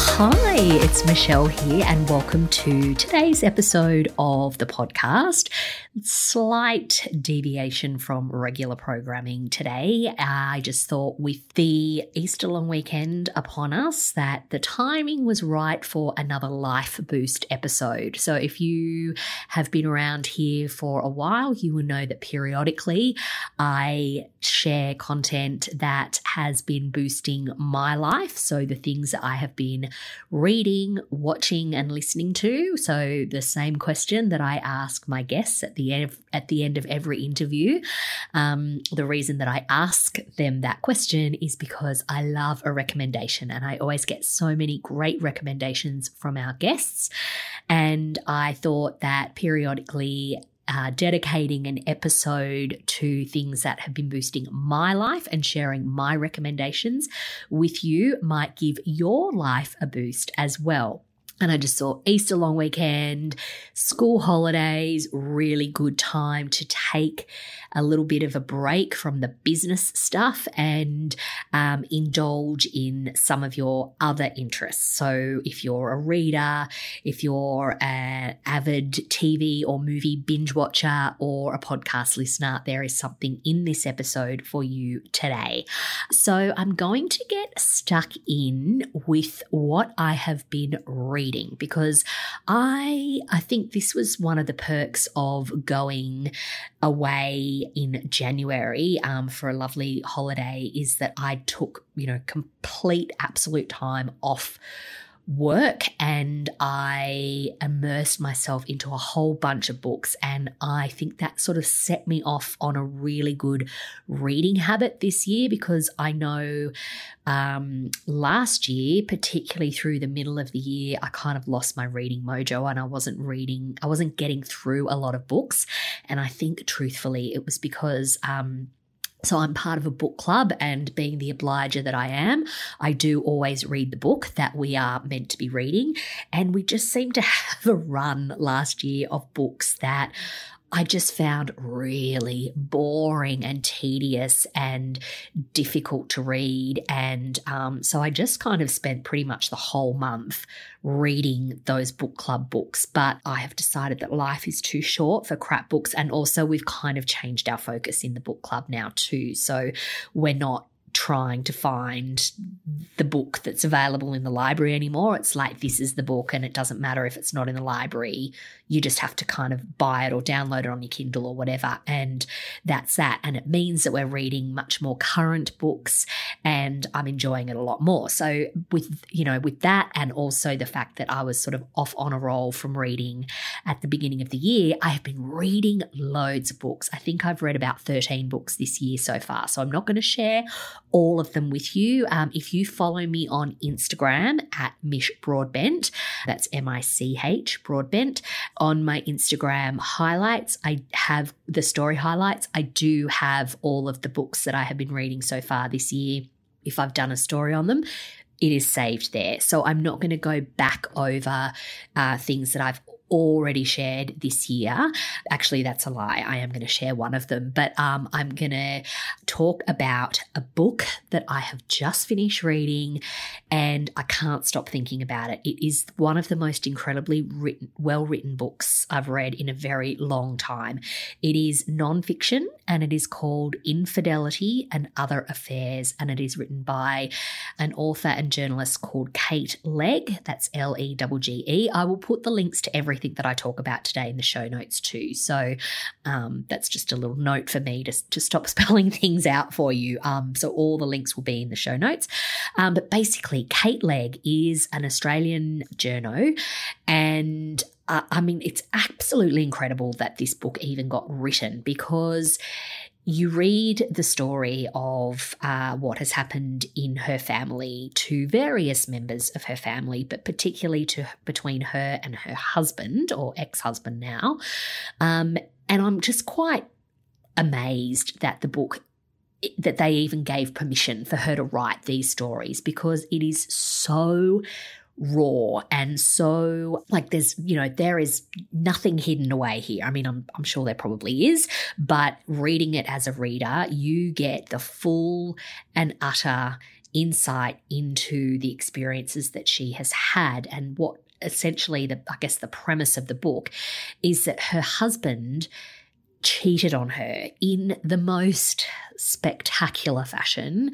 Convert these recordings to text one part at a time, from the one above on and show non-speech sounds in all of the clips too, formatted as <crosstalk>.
Hi, it's Michelle here, and welcome to today's episode of the podcast. Slight deviation from regular programming today. I just thought with the Easter long weekend upon us that the timing was right for another Life Boost episode. So if you have been around here for a while, you will know that periodically I share content that has been boosting my life. So the things that I have been reading, watching, and listening to. So the same question that I ask my guests at the end of, at the end of every interview. Um, the reason that I ask them that question is because I love a recommendation, and I always get so many great recommendations from our guests. And I thought that periodically uh, dedicating an episode to things that have been boosting my life and sharing my recommendations with you might give your life a boost as well. And I just saw Easter long weekend, school holidays, really good time to take a little bit of a break from the business stuff and um, indulge in some of your other interests. So, if you're a reader, if you're an avid TV or movie binge watcher, or a podcast listener, there is something in this episode for you today. So, I'm going to get stuck in with what I have been reading because I I think this was one of the perks of going away in January um, for a lovely holiday is that I took, you know, complete, absolute time off work and I immersed myself into a whole bunch of books. And I think that sort of set me off on a really good reading habit this year because I know um, last year, particularly through the middle of the year, I kind of lost my reading mojo and I wasn't reading, I wasn't getting through a lot of books. And I think truthfully, it was because, um, so I'm part of a book club, and being the obliger that I am, I do always read the book that we are meant to be reading. And we just seem to <laughs> have a run last year of books that I just found really boring and tedious and difficult to read. And um, so I just kind of spent pretty much the whole month reading those book club books. But I have decided that life is too short for crap books. And also, we've kind of changed our focus in the book club now, too. So we're not trying to find the book that's available in the library anymore. It's like this is the book, and it doesn't matter if it's not in the library. You just have to kind of buy it or download it on your Kindle or whatever. And that's that. And it means that we're reading much more current books and I'm enjoying it a lot more. So, with, you know, with that and also the fact that I was sort of off on a roll from reading at the beginning of the year, I have been reading loads of books. I think I've read about 13 books this year so far. So, I'm not going to share all of them with you. Um, if you follow me on Instagram at Mish Broadbent, that's M I C H Broadbent, on my Instagram highlights, I have the story highlights. I do have all of the books that I have been reading so far this year. If I've done a story on them, it is saved there. So I'm not going to go back over uh, things that I've already shared this year. Actually, that's a lie. I am going to share one of them, but um, I'm going to talk about a book that I have just finished reading and I can't stop thinking about it. It is one of the most incredibly written, well written books I've read in a very long time. It is nonfiction and it is called Infidelity and Other Affairs, and it is written by an author and journalist called Kate Legge. That's L E G G E. I will put the links to everything everything that I talk about today in the show notes too. So um, that's just a little note for me to, to stop <laughs> spelling things out for you. Um, so all the links will be in the show notes. Um, but basically, Kate Legge is an Australian journo and uh, I mean, it's absolutely incredible that this book even got written because you read the story of uh, what has happened in her family to various members of her family, but particularly to between her and her husband or ex-husband now. Um, and I'm just quite amazed that the book that they even gave permission for her to write these stories because it is so raw. And so like there's you know there is nothing hidden away here. I mean i'm, I'm sure there probably is but reading it as a reader you get the full and utter insight into the experiences that she has had. And what essentially the i guess the premise of the book is that her husband cheated on her in the most spectacular fashion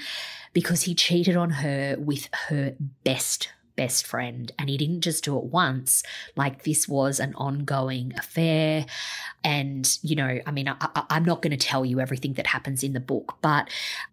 because he cheated on her with her best best friend. And he didn't just do it once, like this was an ongoing affair. And, you know, I mean, I, am not going to tell you everything that happens in the book, but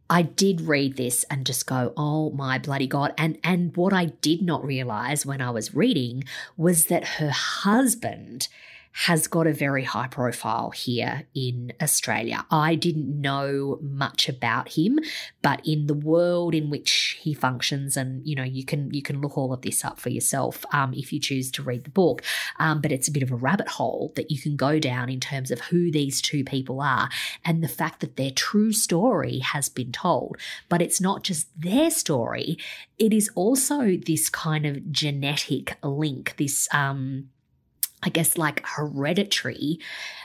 I did read this and just go, oh my bloody God. And, and what I did not realize when I was reading was that her husband has got a very high profile here in Australia. I didn't know much about him, but in the world in which he functions, and you know, you can you can look all of this up for yourself um, if you choose to read the book. Um, but it's a bit of a rabbit hole that you can go down in terms of who these two people are and the fact that their true story has been told. But it's not just their story; it is also this kind of genetic link. This um, I guess, like hereditary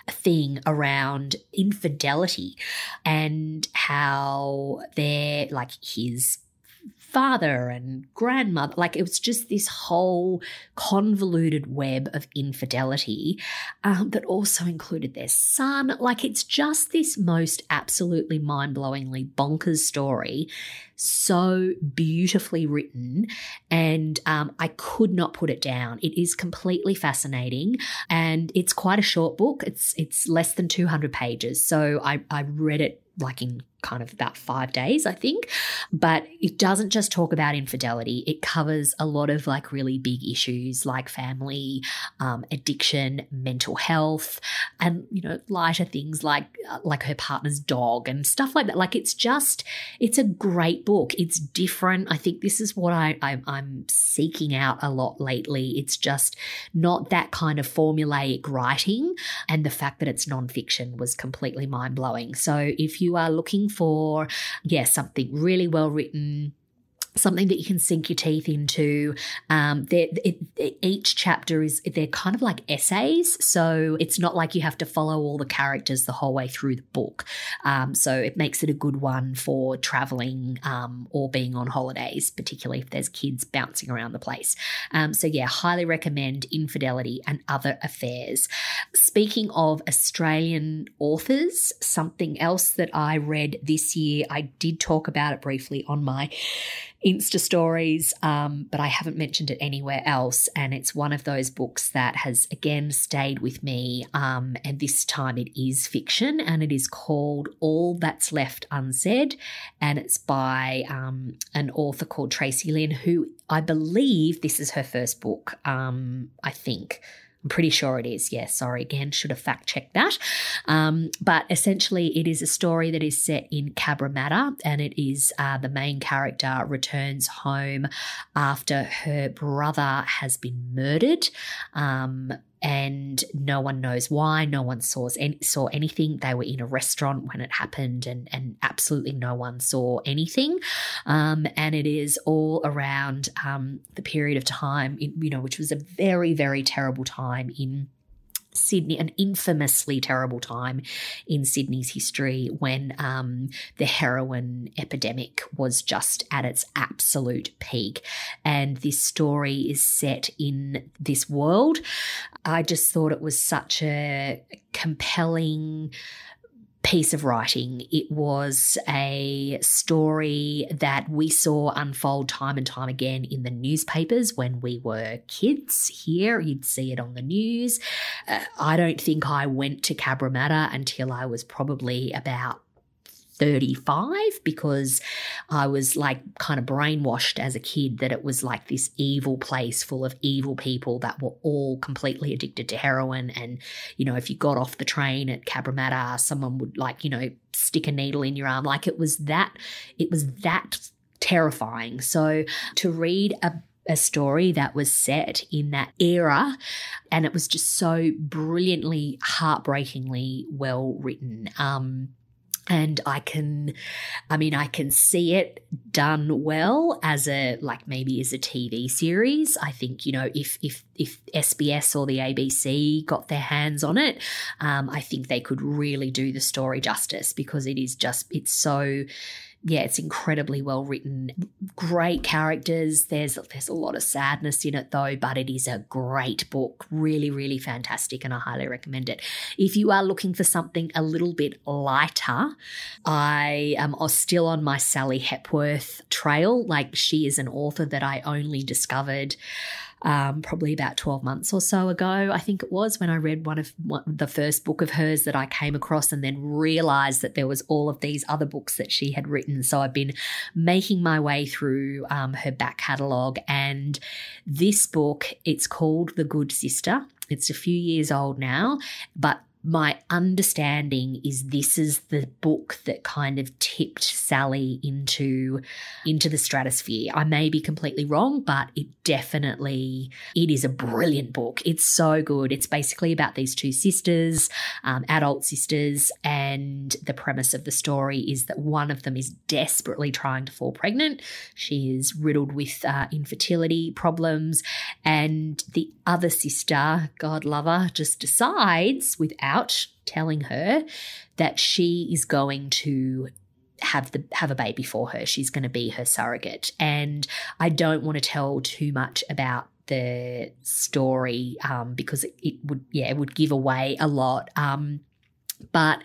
thing around infidelity and how they're like his father and grandmother. Like it was just this whole convoluted web of infidelity um, that also included their son. Like it's just this most absolutely mind blowingly bonkers story. So beautifully written, and um, I could not put it down. It is completely fascinating, and it's quite a short book. It's it's less than two hundred pages, so I I read it like in kind of about five days, I think. But it doesn't just talk about infidelity, it covers a lot of like really big issues like family, um, addiction, mental health, and, you know, lighter things like, uh, like her partner's dog and stuff like that. Like it's just, it's a great book. It's different. I think this is what I, I I'm seeking out a lot lately. It's just not that kind of formulaic writing. And the fact that it's nonfiction was completely mind blowing. So if you are looking for, yeah, something really well written, something that you can sink your teeth into. Um, it, each chapter is they're kind of like essays, so it's not like you have to follow all the characters the whole way through the book. Um, so it makes it a good one for traveling um, or being on holidays, particularly if there's kids bouncing around the place. Um, so yeah, highly recommend Infidelity and Other Affairs. Speaking of Australian authors, something else that I read this year, I did talk about it briefly on my Insta stories, um, but I haven't mentioned it anywhere else. And it's one of those books that has again stayed with me. Um, and this time it is fiction and it is called All That's Left Unsaid. And it's by um, an author called Tracey Lien, who I believe this is her first book, um, I think. I'm pretty sure it is. Yes, sorry again, should have fact checked that. Um, but essentially, it is a story that is set in Cabramatta, and it is uh, the main character returns home after her brother has been murdered. Um, and no one knows why. No one saw saw anything. They were in a restaurant when it happened, and and absolutely no one saw anything. Um, and it is all around um, the period of time, you know, which was a very very terrible time in Sydney, an infamously terrible time in Sydney's history when um, the heroin epidemic was just at its absolute peak. And this story is set in this world. I just thought it was such a compelling piece of writing. It was a story that we saw unfold time and time again in the newspapers when we were kids here. You'd see it on the news. Uh, I don't think I went to Cabramatta until I was probably about 35 because I was like kind of brainwashed as a kid that it was like this evil place full of evil people that were all completely addicted to heroin. And, you know, if you got off the train at Cabramatta, someone would like, you know, stick a needle in your arm. Like it was that, it was that terrifying. So to read a a story that was set in that era and it was just so brilliantly heartbreakingly well written um and I can, I mean, I can see it done well as a like maybe as a TV series. I think you know if if if SBS or the ABC got their hands on it, um, I think they could really do the story justice because it is just it's so yeah, it's incredibly well written. Great characters. There's there's a lot of sadness in it though, but it is a great book. Really, really fantastic, and I highly recommend it. If you are looking for something a little bit lighter, I am uh, still on my Sally Hepworth trail. Like she is an author that I only discovered um, probably about 12 months or so ago, I think it was, when I read one of one, the first book of hers that I came across and then realized that there was all of these other books that she had written. So I've been making my way through um, her back catalogue. And this book, it's called The Good Sister. It's a few years old now, but my understanding is this is the book that kind of tipped Sally into into the stratosphere. I may be completely wrong, but it definitely it is a brilliant book. It's so good. It's basically about these two sisters, um, adult sisters, and the premise of the story is that one of them is desperately trying to fall pregnant. She is riddled with uh, infertility problems, and the other sister, God love her, just decides without telling her that she is going to have the have a baby for her. She's going to be her surrogate. And I don't want to tell too much about the story um, because it, it, would yeah it would give away a lot. Um, but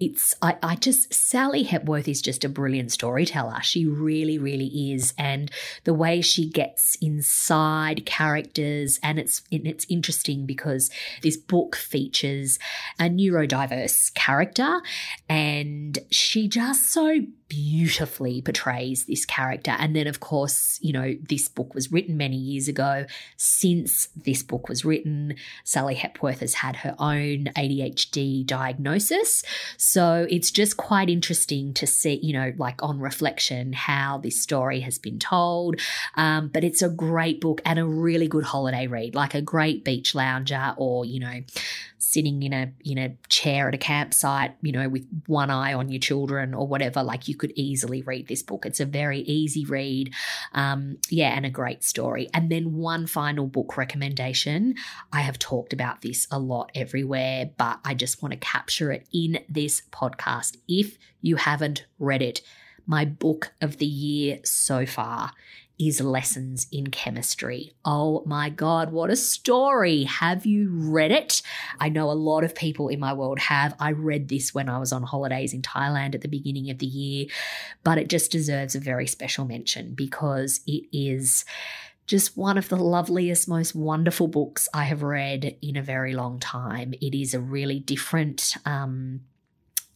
it's I, I just Sally Hepworth is just a brilliant storyteller. She really, really is. And the way she gets inside characters and it's and it's interesting because this book features a neurodiverse character and she just so beautifully portrays this character. And then, of course, you know, this book was written many years ago. Since this book was written, Sally Hepworth has had her own ADHD diagnosis. So it's just quite interesting to see, you know, like on reflection, how this story has been told. Um, but it's a great book and a really good holiday read, like a great beach lounger or, you know, sitting in a in a chair at a campsite, you know, with one eye on your children or whatever, like you could easily read this book. It's a very easy read, um, yeah, and a great story. And then one final book recommendation. I have talked about this a lot everywhere, but I just want to capture it in this podcast. If you haven't read it, my book of the year so far is Lessons in Chemistry. Oh my God, what a story! Have you read it? I know a lot of people in my world have. I read this when I was on holidays in Thailand at the beginning of the year, but it just deserves a very special mention because it is just one of the loveliest, most wonderful books I have read in a very long time. It is a really different, um,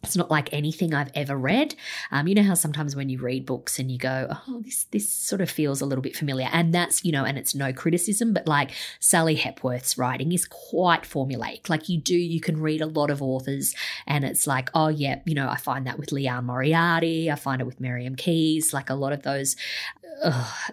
it's not like anything I've ever read. Um, you know how sometimes when you read books and you go, oh, this this sort of feels a little bit familiar, and that's you know, and it's no criticism, but like Sally Hepworth's writing is quite formulaic. Like you do, you can read a lot of authors, and it's like, oh yeah, you know, I find that with Liane Moriarty, I find it with Miriam Keyes, like a lot of those.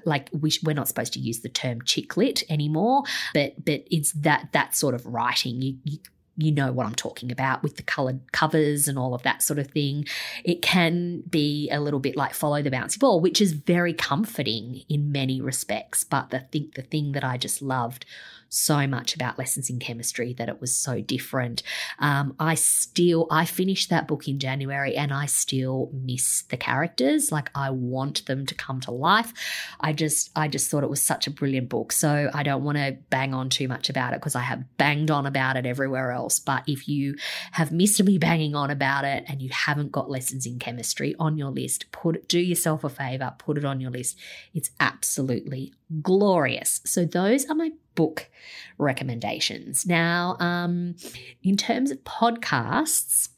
like we, we're not supposed to use the term chick lit anymore, but but it's that that sort of writing. You, you you know what I'm talking about with the colored covers and all of that sort of thing. It can be a little bit like follow the bouncy ball, which is very comforting in many respects. But the thing, the thing that I just loved so much about lessons in chemistry that it was so different. Um, I still, I finished that book in January and I still miss the characters. Like I want them to come to life. I just, I just thought it was such a brilliant book. So I don't want to bang on too much about it because I have banged on about it everywhere else. But if you have missed me banging on about it and you haven't got lessons in chemistry on your list, put do yourself a favor, put it on your list. It's absolutely glorious. So those are my book recommendations. Now, um, in terms of podcasts,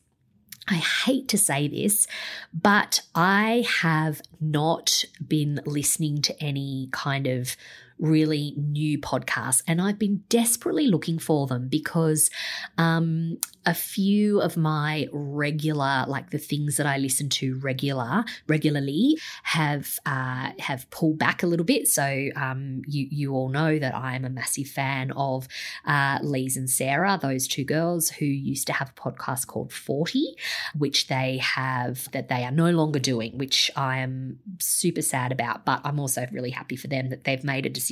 I hate to say this, but I have not been listening to any kind of really new podcasts, and I've been desperately looking for them because um, a few of my regular, like the things that I listen to regular regularly, have uh, have pulled back a little bit. So um, you you all know that I am a massive fan of uh, Lise and Sarah, those two girls who used to have a podcast called Forty, which they have that they are no longer doing, which I am super sad about. But I'm also really happy for them that they've made a decision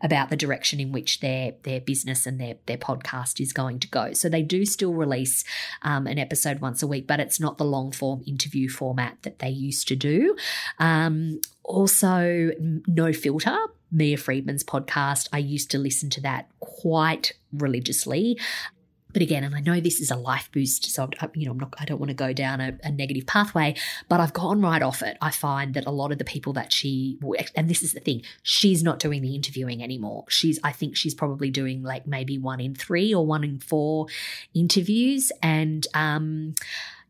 about the direction in which their their business and their their podcast is going to go. So they do still release um, an episode once a week, but it's not the long form interview format that they used to do. Um, also, No Filter, Mia Freedman's podcast. I used to listen to that quite religiously. But again, and I know this is a life boost, so I'm, you know, I'm not, I don't want to go down a, a, negative pathway, but I've gone right off it. I find that a lot of the people that she, and this is the thing, she's not doing the interviewing anymore. She's, I think she's probably doing like maybe one in three or one in four interviews, and um,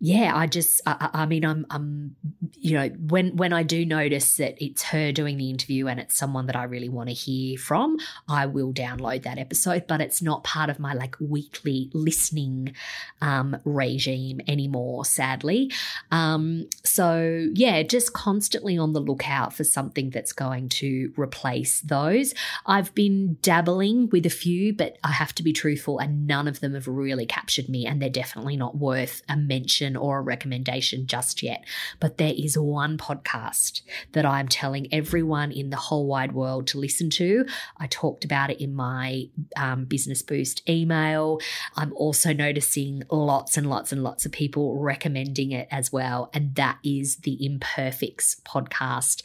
yeah, I just, I, I, mean, I'm, I'm, you know, when when I do notice that it's her doing the interview and it's someone that I really want to hear from, I will download that episode. But it's not part of my like weekly listening um, regime anymore, sadly. Um, so yeah, just constantly on the lookout for something that's going to replace those. I've been dabbling with a few, but I have to be truthful, and none of them have really captured me, and they're definitely not worth a mention or a recommendation just yet, but there is one podcast that I'm telling everyone in the whole wide world to listen to. I talked about it in my um, Business Boost email. I'm also noticing lots and lots and lots of people recommending it as well, and that is the Imperfects podcast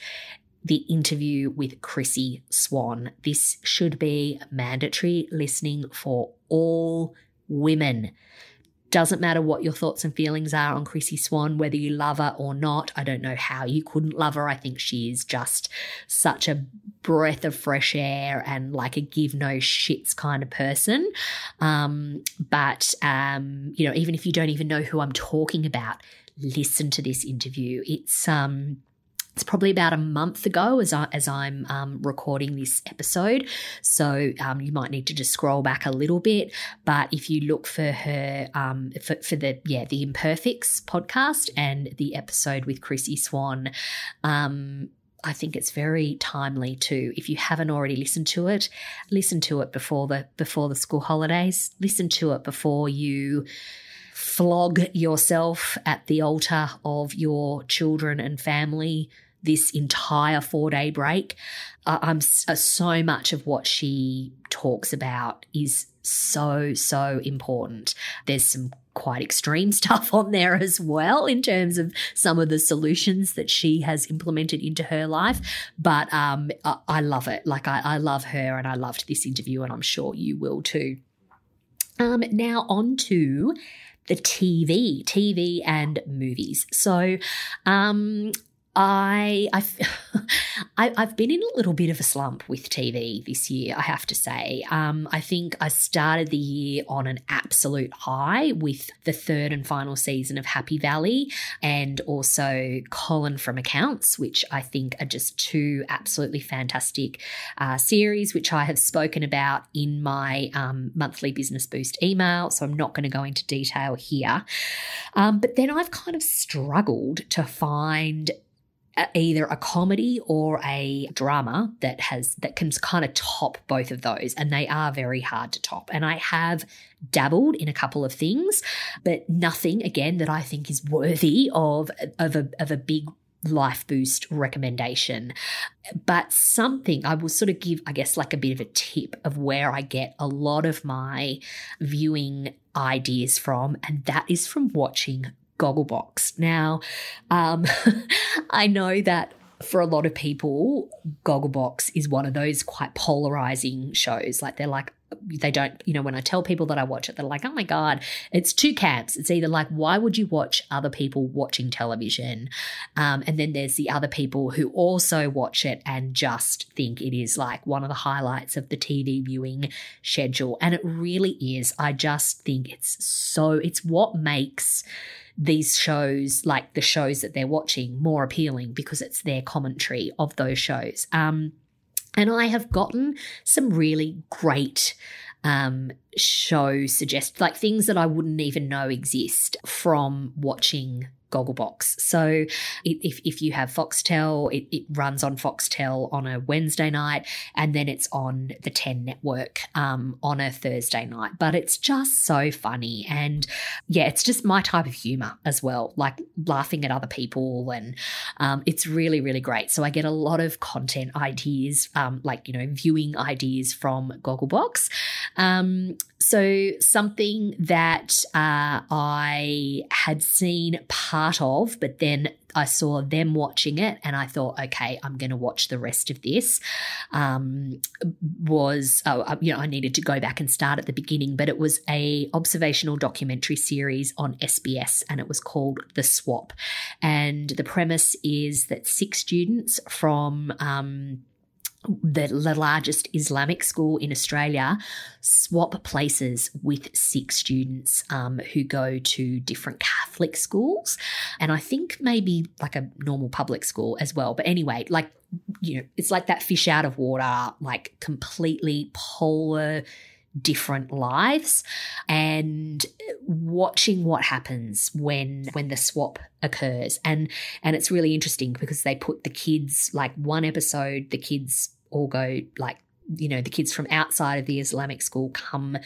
the interview with Chrissie Swan. This should be mandatory listening for all women. Doesn't matter what your thoughts and feelings are on Chrissie Swan, whether you love her or not. I don't know how you couldn't love her. I think she is just such a breath of fresh air and like a give no shits kind of person. Um, but, um, you know, even if you don't even know who I'm talking about, listen to this interview. It's, um, it's probably about a month ago as, I, as I'm um, recording this episode. So um, you might need to just scroll back a little bit. But if you look for her, um, for, for the, yeah, the Imperfects podcast and the episode with Chrissie Swan, um, I think it's very timely too. If you haven't already listened to it, listen to it before the before the school holidays. Listen to it before you flog yourself at the altar of your children and family this entire four day break. Uh, I'm uh, so much of what she talks about is so so important. There's some quite extreme <laughs> stuff on there as well in terms of some of the solutions that she has implemented into her life. But um, I, I, love it. Like I, I love her, and I loved this interview, and I'm sure you will too. Um, now on to the TV, TV and movies. So, um, <laughs> I, I've, I, have been in a little bit of a slump with TV this year, I have to say. Um, I think I started the year on an absolute high with the third and final season of Happy Valley and also Colin from Accounts, which I think are just two absolutely fantastic uh, series, which I have spoken about in my um, monthly Business Boost email. So I'm not going to go into detail here. Um, but then I've kind of struggled to find either a comedy or a drama that has that can kind of top both of those and they are very hard to top. And i have dabbled in a couple of things but nothing again that i think is worthy of of a, of a big life boost recommendation. But something i will sort of give i guess like a bit of a tip of where i get a lot of my viewing ideas from and that is from watching Gogglebox. Now, um, <laughs> I know that for a lot of people, Gogglebox is one of those quite polarizing shows. Like they're like, they don't, you know, when I tell people that I watch it, they're like, oh my God, it's two camps. It's either like, why would you watch other people watching television? Um, and then there's the other people who also watch it and just think it is like one of the highlights of the TV viewing schedule. And it really is. I just think it's so, it's what makes these shows, like the shows that they're watching, more appealing because it's their commentary of those shows. Um, and I have gotten some really great um, show suggest like things that I wouldn't even know exist from watching Gogglebox. So if, if you have Foxtel, it, it, runs on Foxtel on a Wednesday night and then it's on the 10 network um, on a Thursday night. But it's just so funny. And yeah, it's just my type of humor as well, like laughing at other people. And um, it's really, really great. So I get a lot of content ideas, um, like, you know, viewing ideas from Gogglebox. Um, so, something that uh, I had seen part of, but then I saw them watching it and I thought, okay, I'm going to watch the rest of this. Um, was oh, uh, you know I needed to go back and start at the beginning, but it was a observational documentary series on SBS and it was called The Swap, and the premise is that six students from um, the, largest Islamic school in Australia swap places with six students um, who go to different Catholic schools. And I think maybe like a normal public school as well. But anyway, like, you know, it's like that fish out of water, like completely polar different lives and watching what happens when when the swap occurs and and it's really interesting because they put the kids like one episode the kids all go like you know the kids from outside of the Islamic school come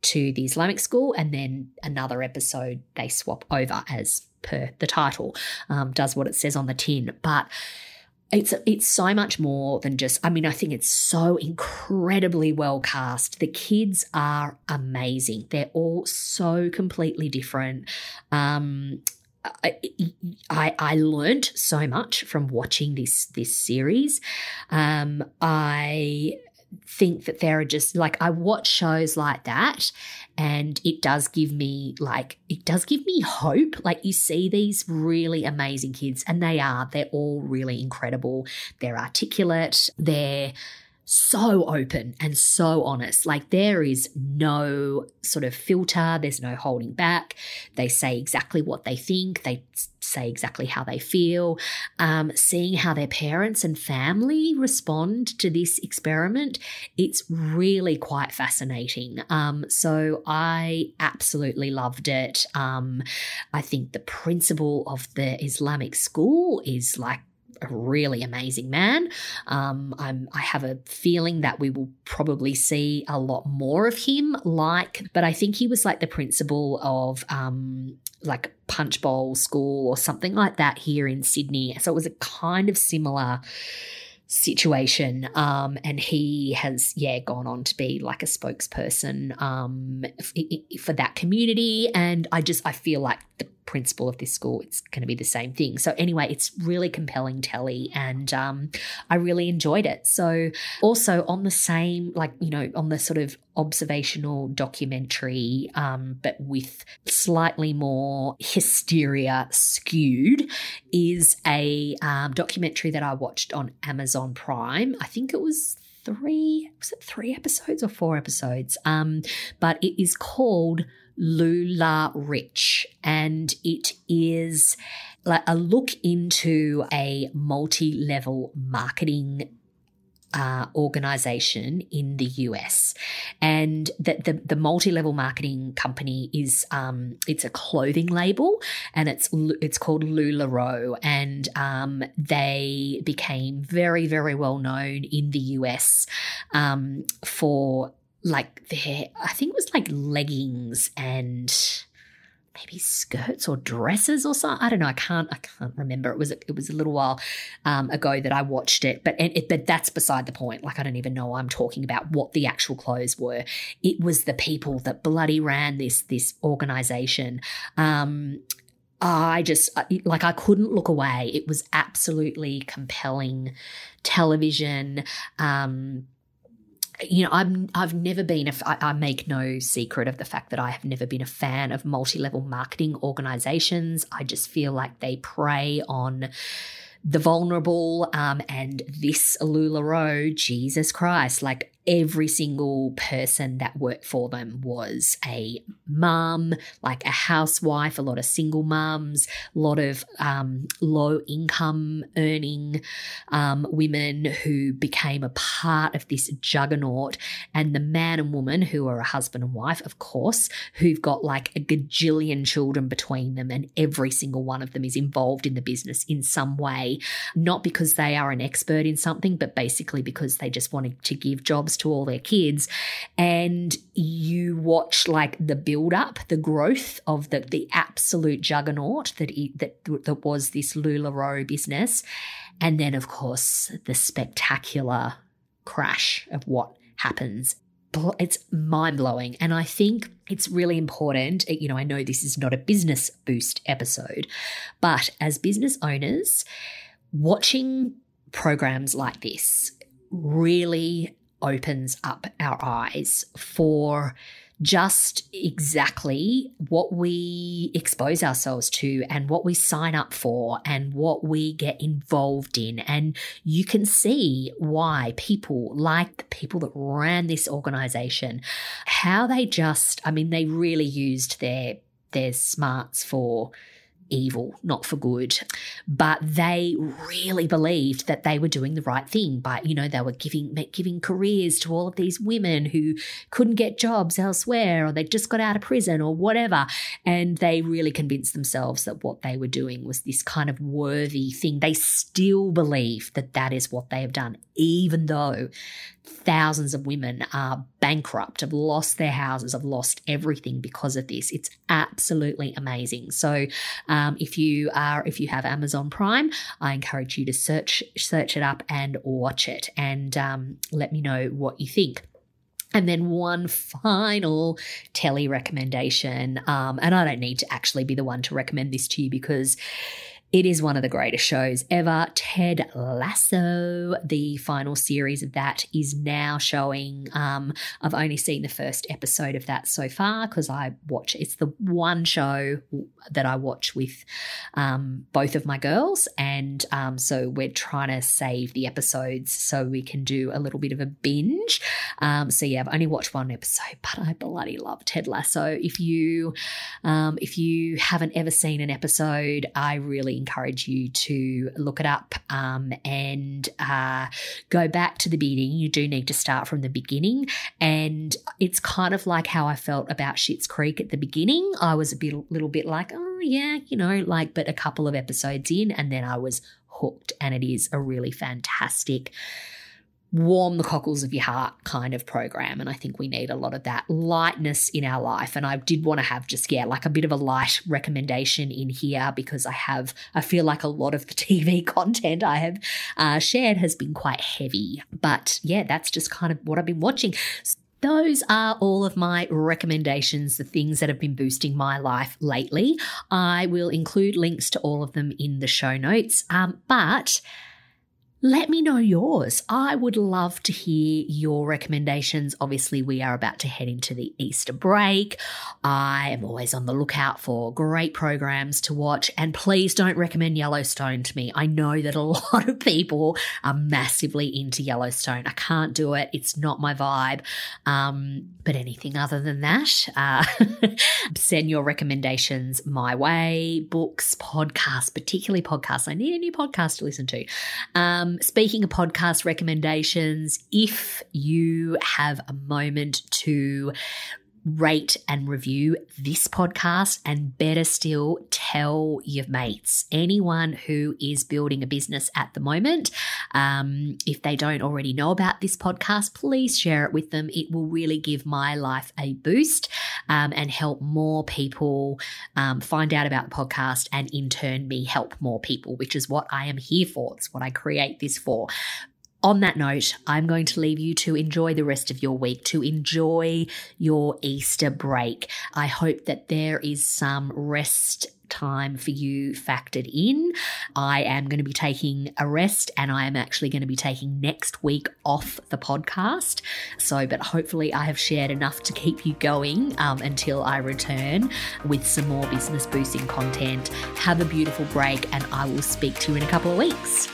to the Islamic school, and then another episode they swap over as per the title um, does what it says on the tin, but. It's it's so much more than just. I mean, I think it's so incredibly well cast. The kids are amazing. They're all so completely different. Um, I, I, learned so much from watching this this series. Um, I think that there are just like I watch shows like that and it does give me like it does give me hope. Like you see these really amazing kids and they are they're all really incredible. They're articulate. They're so open and so honest. Like there is no sort of filter, there's no holding back. They say exactly what they think, they say exactly how they feel. Um, seeing how their parents and family respond to this experiment, it's really quite fascinating. Um, so I absolutely loved it. Um, I think the principle of the Islamic school is like a really amazing man. Um, I have a feeling that we will probably see a lot more of him. Like, but I think he was like the principal of um, like Punchbowl School or something like that here in Sydney. So it was a kind of similar situation um, and he has yeah gone on to be like a spokesperson um, for that community and i just i feel like the principal of this school, it's going to be the same thing. So, anyway, it's really compelling telly, and um, I really enjoyed it. So, also on the same, like, you know, on the sort of observational documentary, um, but with slightly more hysteria skewed, is a um, documentary that I watched on Amazon Prime. I think it was three was it three episodes or four episodes um but it is called LuLaRich, and it is like a look into a multi level marketing uh, organization in the US, and that the the multi level marketing company is um, it's a clothing label, and it's it's called Lularoe, and um, they became very very well known in the US um, for like their I think it was like leggings and maybe skirts or dresses or something. I don't know. I can't. I can't remember. It was. It was a little while um, ago that I watched it. But it, but that's beside the point. Like I don't even know. I'm talking about what the actual clothes were. It was the people that bloody ran this this organization. Um, I just like I couldn't look away. It was absolutely compelling television. Um, you know, I'm I've never been I make no secret of the fact that I have never been a fan of multi-level marketing organizations. I just feel like they prey on the vulnerable um, and this LuLaRoe, Jesus Christ, like every single person that worked for them was a mum, like a housewife, a lot of single mums, a lot of um, low income earning um, women who became a part of this juggernaut. And the man and woman who are a husband and wife, of course, who've got like a gajillion children between them, and every single one of them is involved in the business in some way, not because they are an expert in something, but basically because they just wanted to give jobs to all their kids and you watch like the build up the growth of the the absolute juggernaut that it, that that was this LuLaRoe business and then of course the spectacular crash of what happens it's mind blowing. And I think it's really important. You know, I know this is not a business boost episode, but as business owners, watching programs like this really opens up our eyes for just exactly what we expose ourselves to and what we sign up for and what we get involved in. And you can see why people like the people that ran this organization, how they just, I mean, they really used their their smarts for evil, not for good. But they really believed that they were doing the right thing by, you know, they were giving giving careers to all of these women who couldn't get jobs elsewhere or they just got out of prison or whatever. And they really convinced themselves that what they were doing was this kind of worthy thing. They still believe that that is what they have done, even though thousands of women are bankrupt, have lost their houses, have lost everything because of this. It's absolutely amazing. So, um, if you are, if you have Amazon Prime, I encourage you to search search it up and watch it, and um, let me know what you think. And then one final telly recommendation. Um, and I don't need to actually be the one to recommend this to you because it is one of the greatest shows ever. Ted Lasso, the final series of that is now showing. Um, I've only seen the first episode of that so far because I watch. It's the one show that I watch with um, both of my girls, and um, so we're trying to save the episodes so we can do a little bit of a binge. Um, so yeah, I've only watched one episode, but I bloody love Ted Lasso. If you um, if you haven't ever seen an episode, I really encourage you to look it up um, and uh, go back to the beginning. You do need to start from the beginning. And it's kind of like how I felt about Schitt's Creek at the beginning. I was a bit, little bit like, oh, yeah, you know, like, but a couple of episodes in, and then I was hooked. And it is a really fantastic warm the cockles of your heart kind of program. And I think we need a lot of that lightness in our life. And I did want to have just, yeah, like a bit of a light recommendation in here because I have, I feel like a lot of the <laughs> TV content I have uh, shared has been quite heavy. But yeah, that's just kind of what I've been watching. Those are all of my recommendations, the things that have been boosting my life lately. I will include links to all of them in the show notes. Um, but let me know yours. I would love to hear your recommendations. Obviously, we are about to head into the Easter break. I am always on the lookout for great programs to watch. And please don't recommend Yellowstone to me. I know that a <laughs> lot of people are massively into Yellowstone. I can't do it, it's not my vibe. Um, but anything other than that, uh, <laughs> send your recommendations my way books, podcasts, particularly podcasts. I need a new podcast to listen to. Um, um, speaking of podcast recommendations, if you have a moment to rate and review this podcast, and better still, tell your mates, anyone who is building a business at the moment. Um, if they don't already know about this podcast, please share it with them. It will really give my life a boost um, and help more people um, find out about the podcast, and in turn, me help more people, which is what I am here for. It's what I create this for. On that note, I'm going to leave you to enjoy the rest of your week, to enjoy your Easter break. I hope that there is some rest time for you factored in. I am going to be taking a rest and I am actually going to be taking next week off the podcast. So, but hopefully, I have shared enough to keep you going um, until I return with some more business boosting content. Have a beautiful break, and I will speak to you in a couple of weeks.